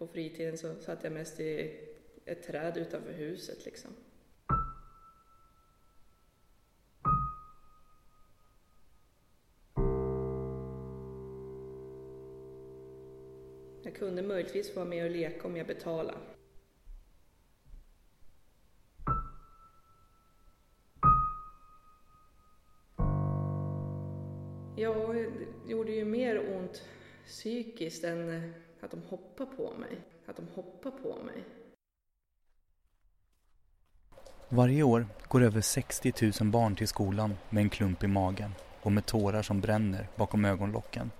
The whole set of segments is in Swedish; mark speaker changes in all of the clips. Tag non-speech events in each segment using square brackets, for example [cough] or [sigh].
Speaker 1: På fritiden så satt jag mest i ett träd utanför huset liksom. Jag kunde möjligtvis vara med och leka om jag betalade. Ja, det gjorde ju mer ont psykiskt än att de hoppar på mig. Att de hoppar på mig.
Speaker 2: Varje år går över 60 000 barn till skolan med en klump i magen och med tårar som bränner bakom ögonlocken.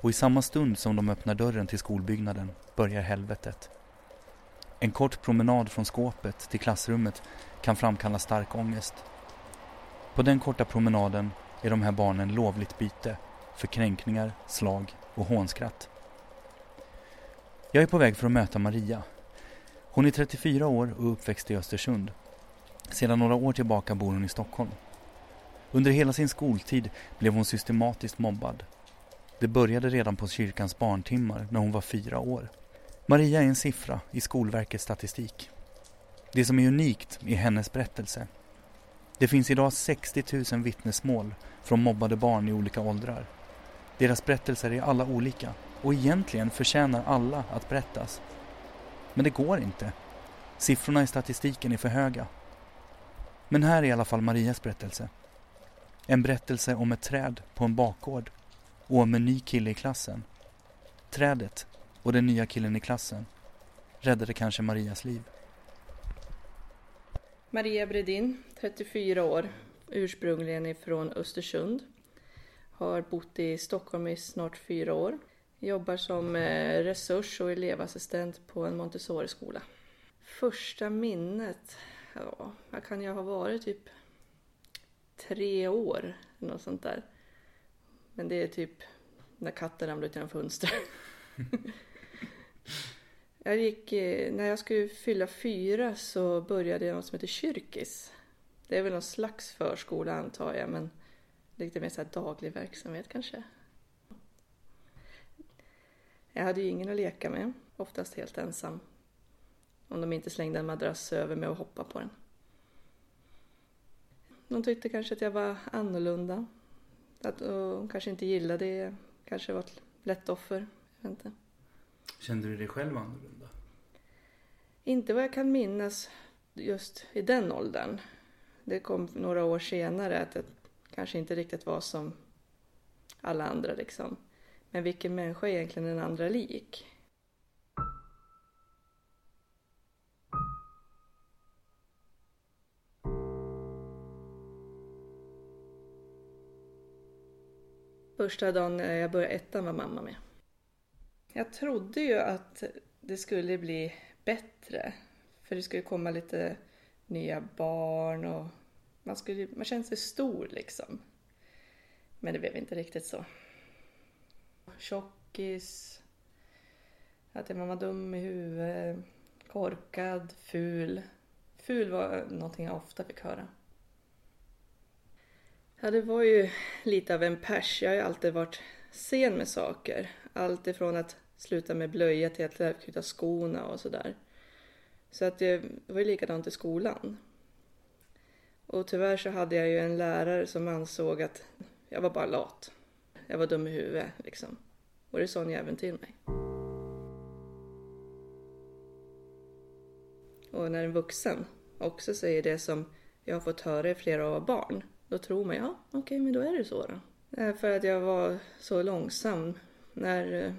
Speaker 2: Och i samma stund som de öppnar dörren till skolbyggnaden börjar helvetet. En kort promenad från skåpet till klassrummet kan framkalla stark ångest. På den korta promenaden är de här barnen lovligt byte för kränkningar, slag och hånskratt. Jag är på väg för att möta Maria. Hon är 34 år och uppväxt i Östersund. Sedan några år tillbaka bor hon i Stockholm. Under hela sin skoltid blev hon systematiskt mobbad. Det började redan på kyrkans barntimmar när hon var fyra år. Maria är en siffra i Skolverkets statistik. Det som är unikt är hennes berättelse. Det finns idag 60 000 vittnesmål från mobbade barn i olika åldrar. Deras berättelser är alla olika och egentligen förtjänar alla att berättas. Men det går inte. Siffrorna i statistiken är för höga. Men här är i alla fall Marias berättelse. En berättelse om ett träd på en bakgård och om en ny kille i klassen. Trädet och den nya killen i klassen räddade kanske Marias liv.
Speaker 1: Maria Bredin, 34 år, ursprungligen ifrån Östersund. Har bott i Stockholm i snart fyra år. Jobbar som eh, resurs och elevassistent på en Montessori-skola. Första minnet, ja, vad kan jag ha varit? Typ tre år, något sånt där. Men det är typ när katten ramlade ut genom fönstret. [laughs] jag gick, eh, när jag skulle fylla fyra så började jag något som heter kyrkis. Det är väl någon slags förskola antar jag, men lite mer så daglig verksamhet kanske. Jag hade ju ingen att leka med, oftast helt ensam. Om de inte slängde en madrass över mig och hoppade på den. De tyckte kanske att jag var annorlunda. Att de kanske inte gillade det. Kanske var ett lätt offer. Jag vet inte.
Speaker 2: Kände du dig själv annorlunda?
Speaker 1: Inte vad jag kan minnas just i den åldern. Det kom några år senare att jag kanske inte riktigt var som alla andra liksom. Men vilken människa är egentligen den andra lik? Första dagen när jag började ettan var mamma med. Jag trodde ju att det skulle bli bättre. För det skulle komma lite nya barn och man, skulle, man kände sig stor liksom. Men det blev inte riktigt så. Tjockis, att jag var dum i huvudet, korkad, ful. Ful var någonting jag ofta fick höra. Ja, det var ju lite av en pers. Jag har ju alltid varit sen med saker. Allt ifrån att sluta med blöja till att knyta skorna och sådär. Så att det var ju likadant i skolan. Och tyvärr så hade jag ju en lärare som ansåg att jag var bara lat. Jag var dum i huvudet liksom. Och det sa hon även till mig. Och när en vuxen också säger det som jag har fått höra i flera av barn då tror man, ja okej okay, men då är det så då. Eh, för att jag var så långsam. När eh,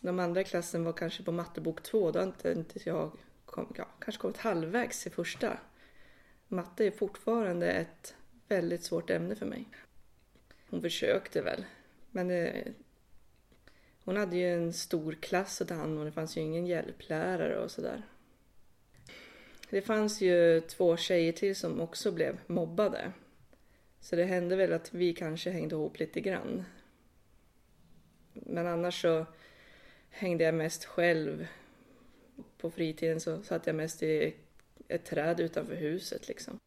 Speaker 1: de andra i klassen var kanske på mattebok två, då hade inte jag kom, ja, kanske kommit halvvägs i första. Matte är fortfarande ett väldigt svårt ämne för mig. Hon försökte väl, men eh, hon hade ju en stor klass att ta hand om det fanns ju ingen hjälplärare och sådär. Det fanns ju två tjejer till som också blev mobbade. Så det hände väl att vi kanske hängde ihop lite grann. Men annars så hängde jag mest själv. På fritiden så satt jag mest i ett träd utanför huset liksom.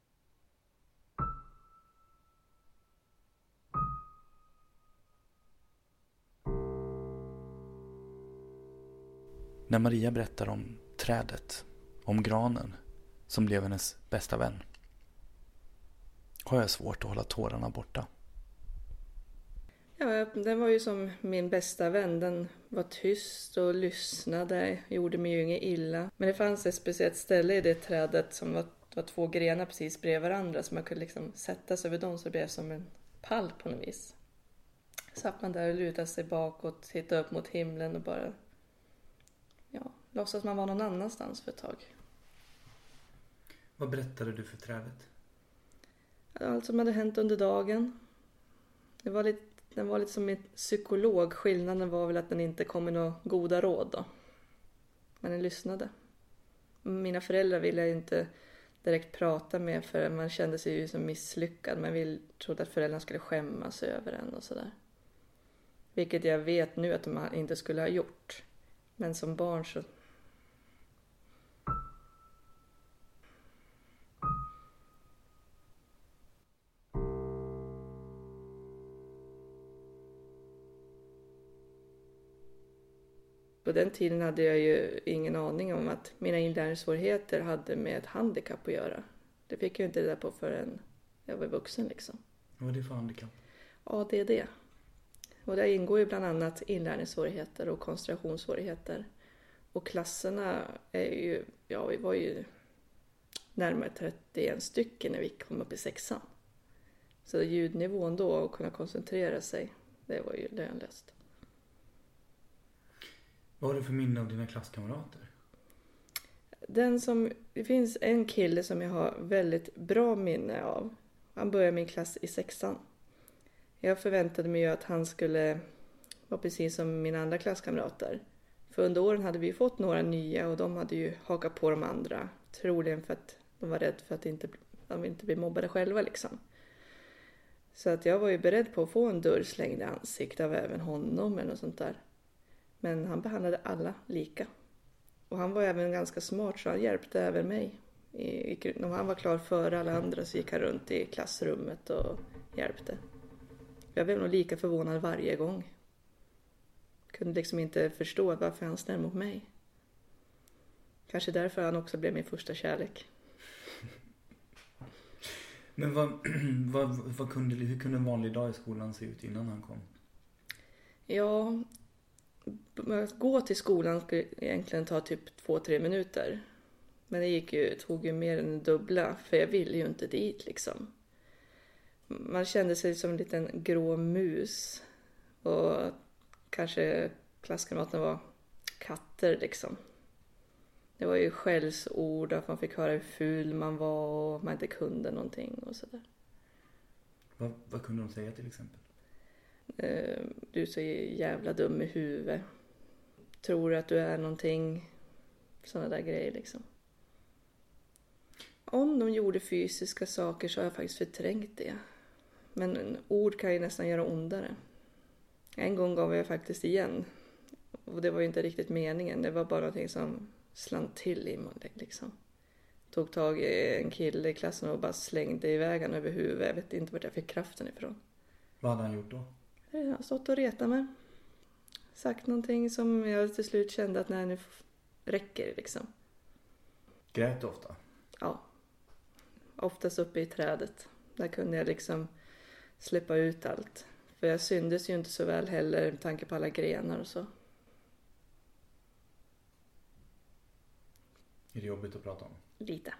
Speaker 2: När Maria berättar om trädet, om granen som blev hennes bästa vän har jag svårt att hålla tårarna borta.
Speaker 1: Ja, den var ju som min bästa vän. Den var tyst och lyssnade, gjorde mig ju inget illa. Men det fanns ett speciellt ställe i det trädet som var, var två grenar precis bredvid varandra så man kunde liksom sätta sig över dem så det blev som en pall på något vis. Satt man där och lutade sig bakåt, tittade upp mot himlen och bara låtsas man var någon annanstans för ett tag.
Speaker 2: Vad berättade du för trädet?
Speaker 1: Allt som hade hänt under dagen. Det var lite, den var lite som en psykolog. Skillnaden var väl att den inte kom med några goda råd då. Men den lyssnade. Mina föräldrar ville jag inte direkt prata med för man kände sig ju som misslyckad. Man vill, trodde att föräldrarna skulle skämmas över en och sådär. Vilket jag vet nu att de inte skulle ha gjort. Men som barn så På den tiden hade jag ju ingen aning om att mina inlärningssvårigheter hade med ett handikapp att göra. Det fick jag inte reda på förrän jag var vuxen liksom.
Speaker 2: Vad var det för handikapp?
Speaker 1: ADD. Och där ingår ju bland annat inlärningssvårigheter och koncentrationssvårigheter. Och klasserna är ju, ja vi var ju närmare 31 stycken när vi kom upp i sexan. Så ljudnivån då och kunna koncentrera sig, det var ju lönlöst.
Speaker 2: Vad har du för minne av dina klasskamrater?
Speaker 1: Den som, det finns en kille som jag har väldigt bra minne av. Han började min klass i sexan. Jag förväntade mig ju att han skulle vara precis som mina andra klasskamrater. För under åren hade vi fått några nya och de hade ju hakat på de andra. Troligen för att de var rädda för att inte, de inte bli mobbade själva liksom. Så att jag var ju beredd på att få en dörr slängd i ansiktet av även honom eller något sånt där. Men han behandlade alla lika. Och han var även ganska smart så han hjälpte även mig. När han var klar före alla andra så gick han runt i klassrummet och hjälpte. Jag blev nog lika förvånad varje gång. Kunde liksom inte förstå varför han snäll mot mig. Kanske därför han också blev min första kärlek. [laughs]
Speaker 2: Men vad, [clears throat] vad, vad kunde, hur kunde en vanlig dag i skolan se ut innan han kom?
Speaker 1: Ja, att gå till skolan skulle egentligen ta typ två, tre minuter. Men det gick ju, tog ju mer än dubbla, för jag ville ju inte dit liksom. Man kände sig som en liten grå mus. Och kanske klasskamraterna var katter liksom. Det var ju skällsord, att man fick höra hur ful man var och man inte kunde någonting och sådär.
Speaker 2: Vad, vad kunde de säga till exempel?
Speaker 1: Eh, du är så jävla dum i huvudet. Tror att du är någonting. Sådana där grejer liksom. Om de gjorde fysiska saker så har jag faktiskt förträngt det. Men ord kan ju nästan göra ondare. En gång gav jag faktiskt igen. Och det var ju inte riktigt meningen. Det var bara någonting som slant till i mig liksom. Tog tag i en kille i klassen och bara slängde iväg honom över huvudet. Jag vet inte vart jag fick kraften ifrån.
Speaker 2: Vad hade han gjort då?
Speaker 1: Jag har stått och retat mig. Sagt någonting som jag till slut kände att nej, nu räcker det liksom.
Speaker 2: Grät du ofta?
Speaker 1: Ja. Oftast uppe i trädet. Där kunde jag liksom släppa ut allt. För jag syndes ju inte så väl heller med tanke på alla grenar och så.
Speaker 2: Är det jobbigt att prata om?
Speaker 1: Lite.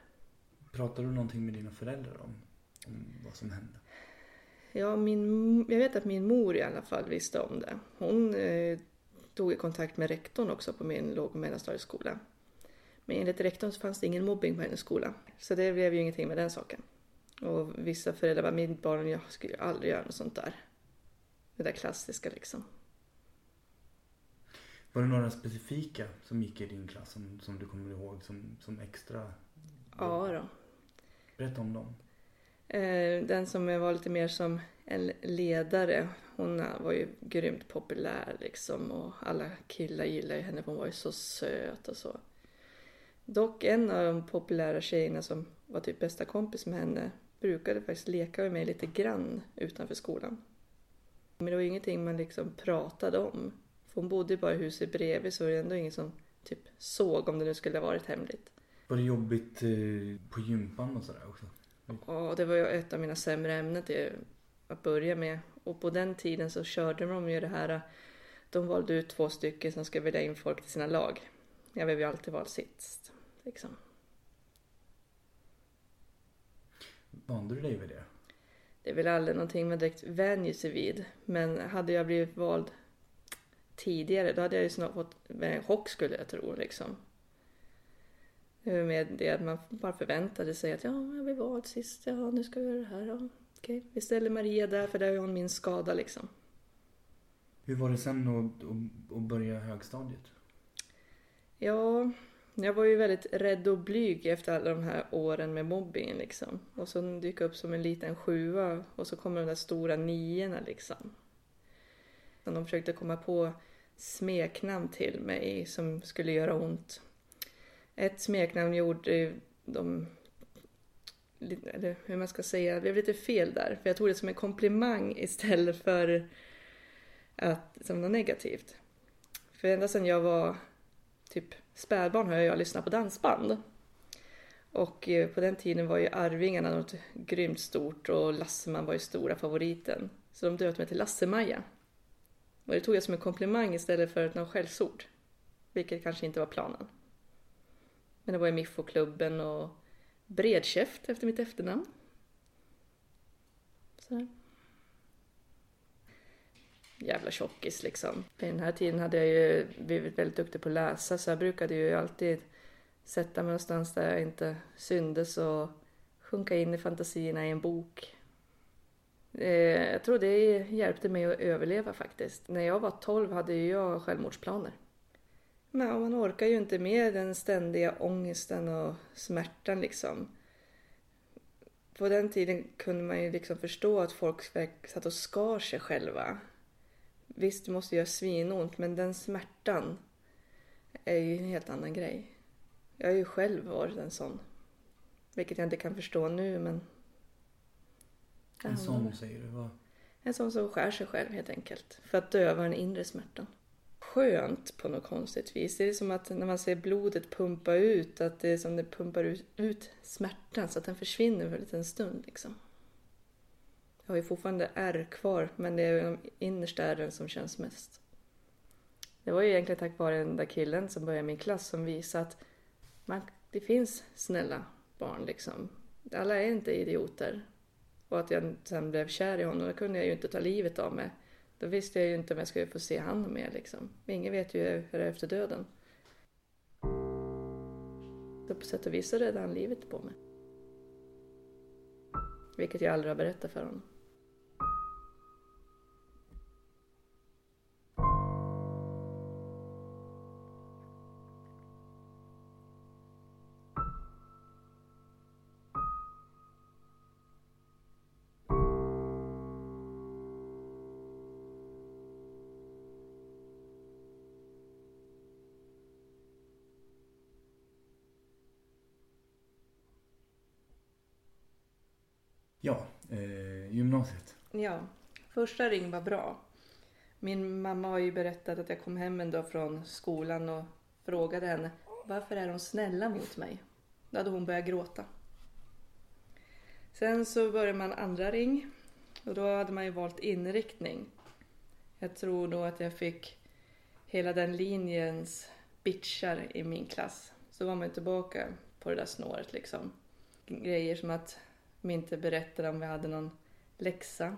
Speaker 2: Pratar du någonting med dina föräldrar om, om vad som hände?
Speaker 1: Ja, min, jag vet att min mor i alla fall visste om det. Hon eh, tog i kontakt med rektorn också på min låg och mellanstadieskola. Men enligt rektorn så fanns det ingen mobbing på hennes skola. Så det blev ju ingenting med den saken. Och vissa föräldrar var mitt barn, jag skulle ju aldrig göra något sånt där. Det där klassiska liksom.
Speaker 2: Var det några specifika som gick i din klass som, som du kommer ihåg som, som extra?
Speaker 1: Ja då.
Speaker 2: Berätta om dem.
Speaker 1: Eh, den som var lite mer som en ledare, hon var ju grymt populär liksom och alla killar gillade ju henne för hon var ju så söt och så. Dock en av de populära tjejerna som var typ bästa kompis med henne brukade faktiskt leka med mig lite grann utanför skolan. Men det var ju ingenting man liksom pratade om. För hon bodde ju bara i huset bredvid så var det ändå ingen som typ såg om det nu skulle ha varit hemligt.
Speaker 2: Var det jobbigt eh, på gympan och sådär också?
Speaker 1: Ja, det var ju ett av mina sämre ämnen till att börja med. Och på den tiden så körde de ju det här, de valde ut två stycken som skulle välja in folk till sina lag. Jag blev ju alltid vald sist, liksom.
Speaker 2: Vande du dig vid det?
Speaker 1: Det är väl aldrig någonting man direkt vänjer sig vid. Men hade jag blivit vald tidigare då hade jag ju snart fått en chock skulle jag tro liksom. Med det att man bara förväntade sig att ja, jag blev vald sist, ja nu ska vi göra det här. Ja, okej, vi ställer Maria där för där har hon min skada liksom.
Speaker 2: Hur var det sen att, att, att börja högstadiet?
Speaker 1: Ja, jag var ju väldigt rädd och blyg efter alla de här åren med mobbingen liksom. Och så dyka upp som en liten sjua och så kommer de där stora niorna liksom. De försökte komma på smeknamn till mig som skulle göra ont. Ett smeknamn gjorde de, eller hur man ska säga, det blev lite fel där. För jag tog det som en komplimang istället för att, som något negativt. För ända sedan jag var typ spädbarn har jag lyssnat på dansband. Och eh, på den tiden var ju Arvingarna något grymt stort och Lasseman var ju stora favoriten. Så de döpte mig till Lasse-Maja. Och det tog jag som en komplimang istället för ett skällsord. Vilket kanske inte var planen. Men det var ju Miffo-klubben och Bredkäft efter mitt efternamn. Så. Jävla tjockis liksom. På den här tiden hade jag ju blivit väldigt duktig på att läsa så jag brukade ju alltid sätta mig någonstans där jag inte syndes och sjunka in i fantasierna i en bok eh, jag tror det hjälpte mig att överleva faktiskt. När jag var 12 hade jag självmordsplaner. Men man orkar ju inte med den ständiga ångesten och smärtan liksom. På den tiden kunde man ju liksom förstå att folk satt och skar sig själva. Visst, det måste göra svinont, men den smärtan är ju en helt annan grej. Jag har ju själv varit en sån. Vilket jag inte kan förstå nu, men
Speaker 2: en sån säger du? Vad?
Speaker 1: En sån som skär sig själv helt enkelt. För att döva den inre smärtan. Skönt på något konstigt vis. Det är som att när man ser blodet pumpa ut, att det är som det pumpar ut, ut smärtan så att den försvinner för en liten stund liksom. Jag har ju fortfarande ärr kvar, men det är de innersta ärren som känns mest. Det var ju egentligen tack vare den där killen som började min klass som visade att man, det finns snälla barn liksom. Alla är inte idioter. Och att jag sen blev kär i honom, då kunde jag ju inte ta livet av mig. Då visste jag ju inte om jag skulle få se honom mer liksom. Ingen vet ju hur det är efter döden. Så på sätt och vis så räddade han livet på mig. Vilket jag aldrig har berättat för honom.
Speaker 2: Ja, eh, gymnasiet.
Speaker 1: Ja, första ring var bra. Min mamma har ju berättat att jag kom hem en dag från skolan och frågade henne varför är de snälla mot mig? Då hade hon börjat gråta. Sen så började man andra ring och då hade man ju valt inriktning. Jag tror då att jag fick hela den linjens bitchar i min klass. Så var man tillbaka på det där snåret liksom. Grejer som att de inte berättade om vi hade någon läxa.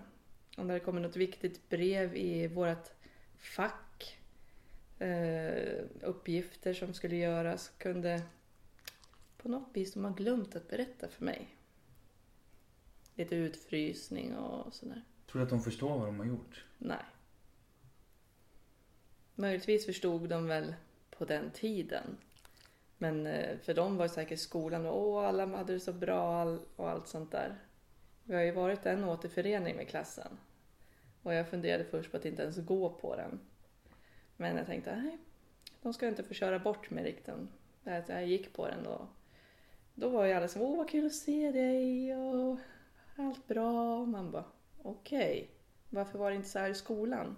Speaker 1: Om det hade kommit något viktigt brev i vårt fack. Eh, uppgifter som skulle göras kunde på något vis de har glömt att berätta för mig. Lite utfrysning och sådär.
Speaker 2: Tror du att de förstår vad de har gjort?
Speaker 1: Nej. Möjligtvis förstod de väl på den tiden men eh, för dem var säkert skolan och åh, alla hade det så bra och allt sånt där. Vi har ju varit en återförening med klassen. Och jag funderade först på att inte ens gå på den. Men jag tänkte, nej, de ska inte få köra bort mig riktigt. Jag gick på den då. Då var ju alla så, åh vad kul att se dig och allt bra. Man bara, okej, okay. varför var det inte så här i skolan?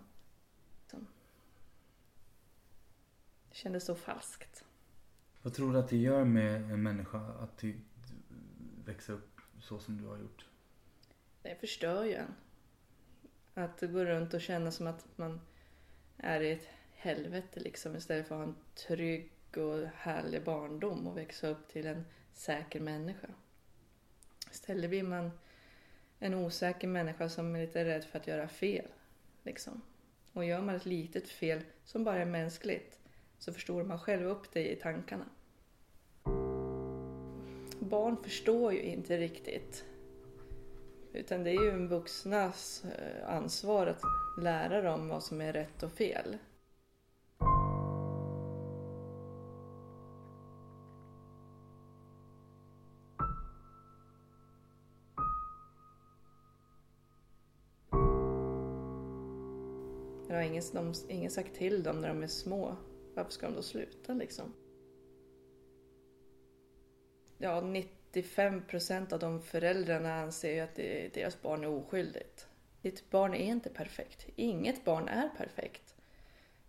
Speaker 1: Det kändes så falskt.
Speaker 2: Vad tror du att det gör med en människa att ty- växa upp så som du har gjort?
Speaker 1: Det förstör ju en. Att gå runt och känna som att man är i ett helvete liksom istället för att ha en trygg och härlig barndom och växa upp till en säker människa. Istället blir man en osäker människa som är lite rädd för att göra fel. Liksom. Och gör man ett litet fel som bara är mänskligt så förstår man själv upp det i tankarna. Barn förstår ju inte riktigt. Utan det är ju en vuxnas eh, ansvar att lära dem vad som är rätt och fel. Det har ingen, ingen sagt till dem när de är små. Varför ska de då sluta liksom? Ja, 95 procent av de föräldrarna anser ju att det, deras barn är oskyldigt. Ditt barn är inte perfekt. Inget barn är perfekt.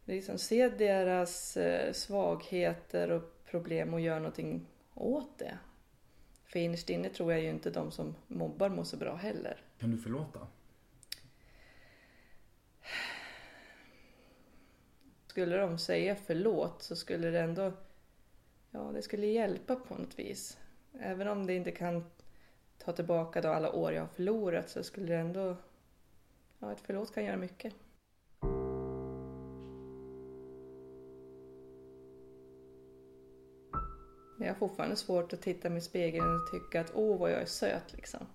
Speaker 1: Liksom se deras eh, svagheter och problem och gör någonting åt det. För innerst inne tror jag ju inte de som mobbar mår så bra heller.
Speaker 2: Kan du förlåta?
Speaker 1: Skulle de säga förlåt så skulle det ändå, ja det skulle hjälpa på något vis. Även om det inte kan ta tillbaka då alla år jag har förlorat så skulle det ändå, ja ett förlåt kan göra mycket. Men jag har fortfarande svårt att titta mig i spegeln och tycka att åh vad jag är söt liksom.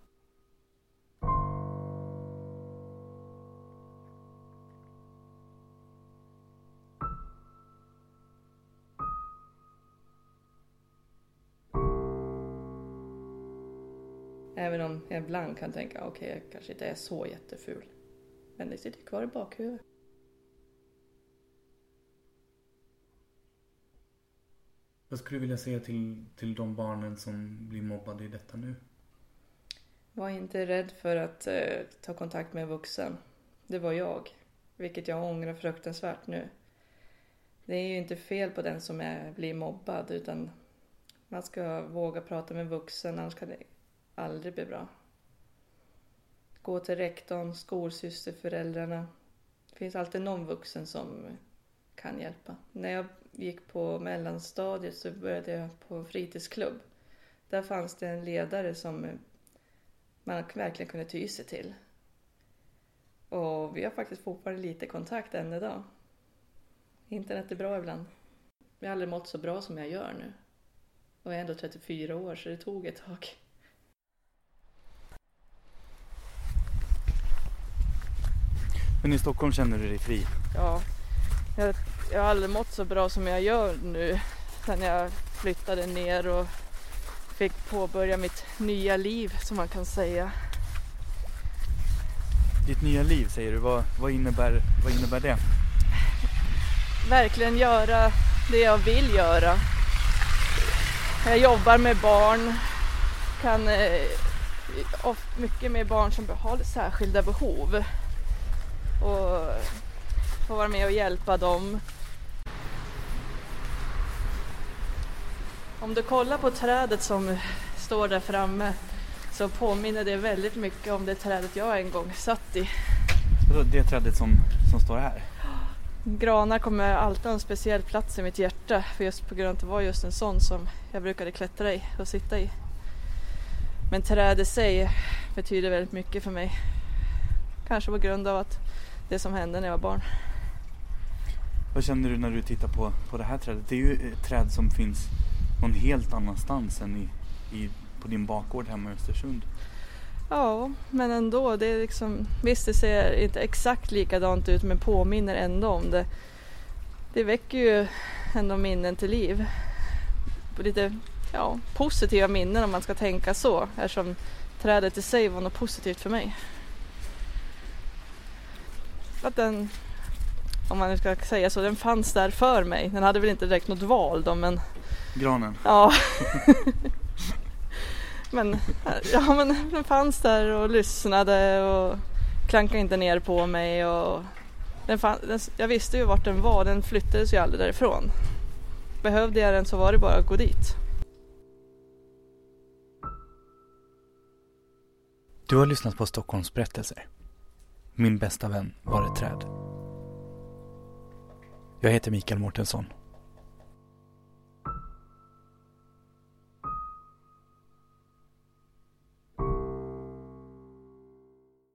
Speaker 1: Jag ibland kan tänka, okej okay, jag kanske inte är så jätteful. Men det sitter kvar i bakhuvudet.
Speaker 2: Vad skulle du vilja säga till, till de barnen som blir mobbade i detta nu?
Speaker 1: Var inte rädd för att eh, ta kontakt med en vuxen. Det var jag. Vilket jag ångrar fruktansvärt nu. Det är ju inte fel på den som är, blir mobbad utan man ska våga prata med en vuxen annars kan det aldrig bli bra. Gå till rektorn, skolsyster, föräldrarna. Det finns alltid någon vuxen som kan hjälpa. När jag gick på mellanstadiet så började jag på en fritidsklubb. Där fanns det en ledare som man verkligen kunde ty sig till. Och vi har faktiskt fortfarande lite kontakt än idag. Internet är bra ibland. Jag har aldrig mått så bra som jag gör nu. Och jag är ändå 34 år så det tog ett tag.
Speaker 2: Men i Stockholm känner du dig fri?
Speaker 1: Ja, jag, jag har aldrig mått så bra som jag gör nu sen jag flyttade ner och fick påbörja mitt nya liv som man kan säga.
Speaker 2: Ditt nya liv säger du, vad, vad, innebär, vad innebär det?
Speaker 1: Verkligen göra det jag vill göra. Jag jobbar med barn, kan eh, mycket med barn som har särskilda behov och få vara med och hjälpa dem. Om du kollar på trädet som står där framme så påminner det väldigt mycket om det trädet jag en gång satt i.
Speaker 2: Det trädet som, som står här?
Speaker 1: Granar kommer alltid ha en speciell plats i mitt hjärta för just på grund av att det var just en sån som jag brukade klättra i och sitta i. Men trädet i sig betyder väldigt mycket för mig. Kanske på grund av att det som hände när jag var barn.
Speaker 2: Vad känner du när du tittar på, på det här trädet? Det är ju ett träd som finns någon helt annanstans än i, i, på din bakgård hemma i Östersund.
Speaker 1: Ja, men ändå. Det är liksom, visst, det ser inte exakt likadant ut men påminner ändå om det. Det väcker ju ändå minnen till liv. Lite ja, positiva minnen om man ska tänka så eftersom trädet i sig var något positivt för mig. Att den, om man nu ska säga så, den fanns där för mig. Den hade väl inte direkt något val då men...
Speaker 2: Granen?
Speaker 1: Ja. [laughs] men, ja men den fanns där och lyssnade och klankade inte ner på mig och den fann, den, jag visste ju vart den var, den flyttades ju aldrig därifrån. behövde jag den så var det bara att gå dit.
Speaker 2: Du har lyssnat på Stockholms berättelser. Min bästa vän var ett träd. Jag heter Mikael Mårtensson.